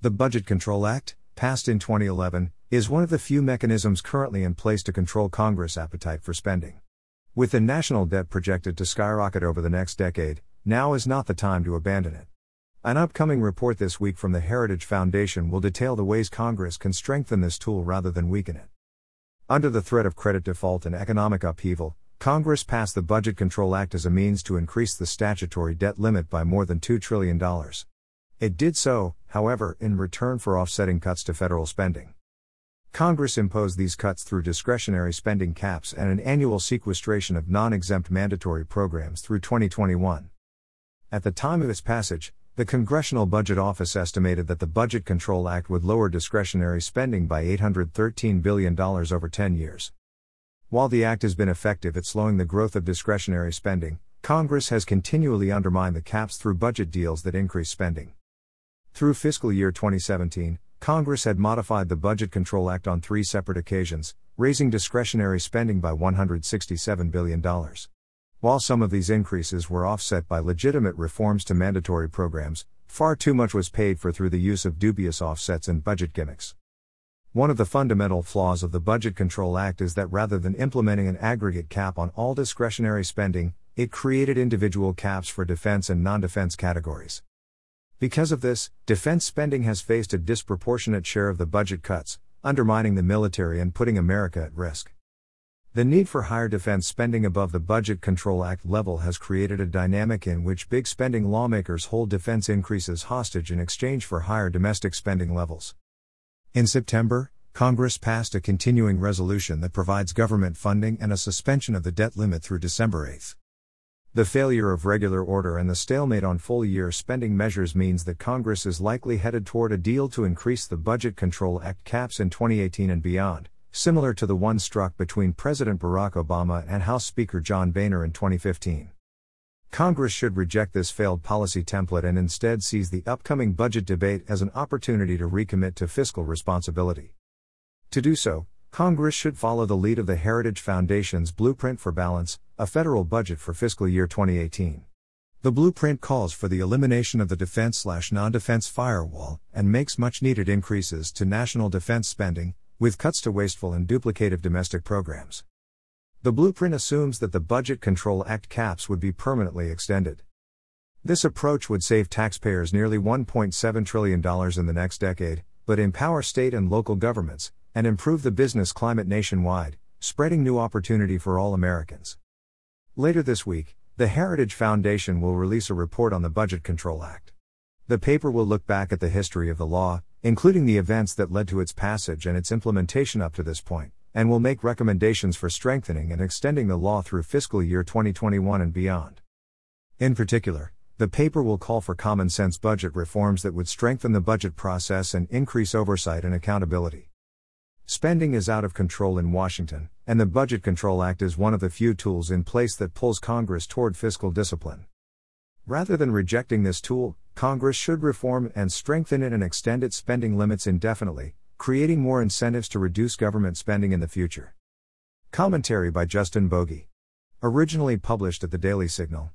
The Budget Control Act, passed in 2011, is one of the few mechanisms currently in place to control Congress' appetite for spending. With the national debt projected to skyrocket over the next decade, now is not the time to abandon it. An upcoming report this week from the Heritage Foundation will detail the ways Congress can strengthen this tool rather than weaken it. Under the threat of credit default and economic upheaval, Congress passed the Budget Control Act as a means to increase the statutory debt limit by more than $2 trillion. It did so, however, in return for offsetting cuts to federal spending. Congress imposed these cuts through discretionary spending caps and an annual sequestration of non exempt mandatory programs through 2021. At the time of its passage, the Congressional Budget Office estimated that the Budget Control Act would lower discretionary spending by $813 billion over 10 years. While the act has been effective at slowing the growth of discretionary spending, Congress has continually undermined the caps through budget deals that increase spending. Through fiscal year 2017, Congress had modified the Budget Control Act on three separate occasions, raising discretionary spending by $167 billion. While some of these increases were offset by legitimate reforms to mandatory programs, far too much was paid for through the use of dubious offsets and budget gimmicks. One of the fundamental flaws of the Budget Control Act is that rather than implementing an aggregate cap on all discretionary spending, it created individual caps for defense and non defense categories. Because of this, defense spending has faced a disproportionate share of the budget cuts, undermining the military and putting America at risk. The need for higher defense spending above the Budget Control Act level has created a dynamic in which big spending lawmakers hold defense increases hostage in exchange for higher domestic spending levels. In September, Congress passed a continuing resolution that provides government funding and a suspension of the debt limit through December 8. The failure of regular order and the stalemate on full year spending measures means that Congress is likely headed toward a deal to increase the Budget Control Act caps in 2018 and beyond, similar to the one struck between President Barack Obama and House Speaker John Boehner in 2015. Congress should reject this failed policy template and instead seize the upcoming budget debate as an opportunity to recommit to fiscal responsibility. To do so, Congress should follow the lead of the Heritage Foundation's Blueprint for Balance, a federal budget for fiscal year 2018. The blueprint calls for the elimination of the defense non defense firewall and makes much needed increases to national defense spending, with cuts to wasteful and duplicative domestic programs. The blueprint assumes that the Budget Control Act caps would be permanently extended. This approach would save taxpayers nearly $1.7 trillion in the next decade, but empower state and local governments, and improve the business climate nationwide, spreading new opportunity for all Americans. Later this week, the Heritage Foundation will release a report on the Budget Control Act. The paper will look back at the history of the law, including the events that led to its passage and its implementation up to this point, and will make recommendations for strengthening and extending the law through fiscal year 2021 and beyond. In particular, the paper will call for common sense budget reforms that would strengthen the budget process and increase oversight and accountability. Spending is out of control in Washington, and the Budget Control Act is one of the few tools in place that pulls Congress toward fiscal discipline. Rather than rejecting this tool, Congress should reform and strengthen it and extend its spending limits indefinitely, creating more incentives to reduce government spending in the future. Commentary by Justin Bogie. Originally published at the Daily Signal.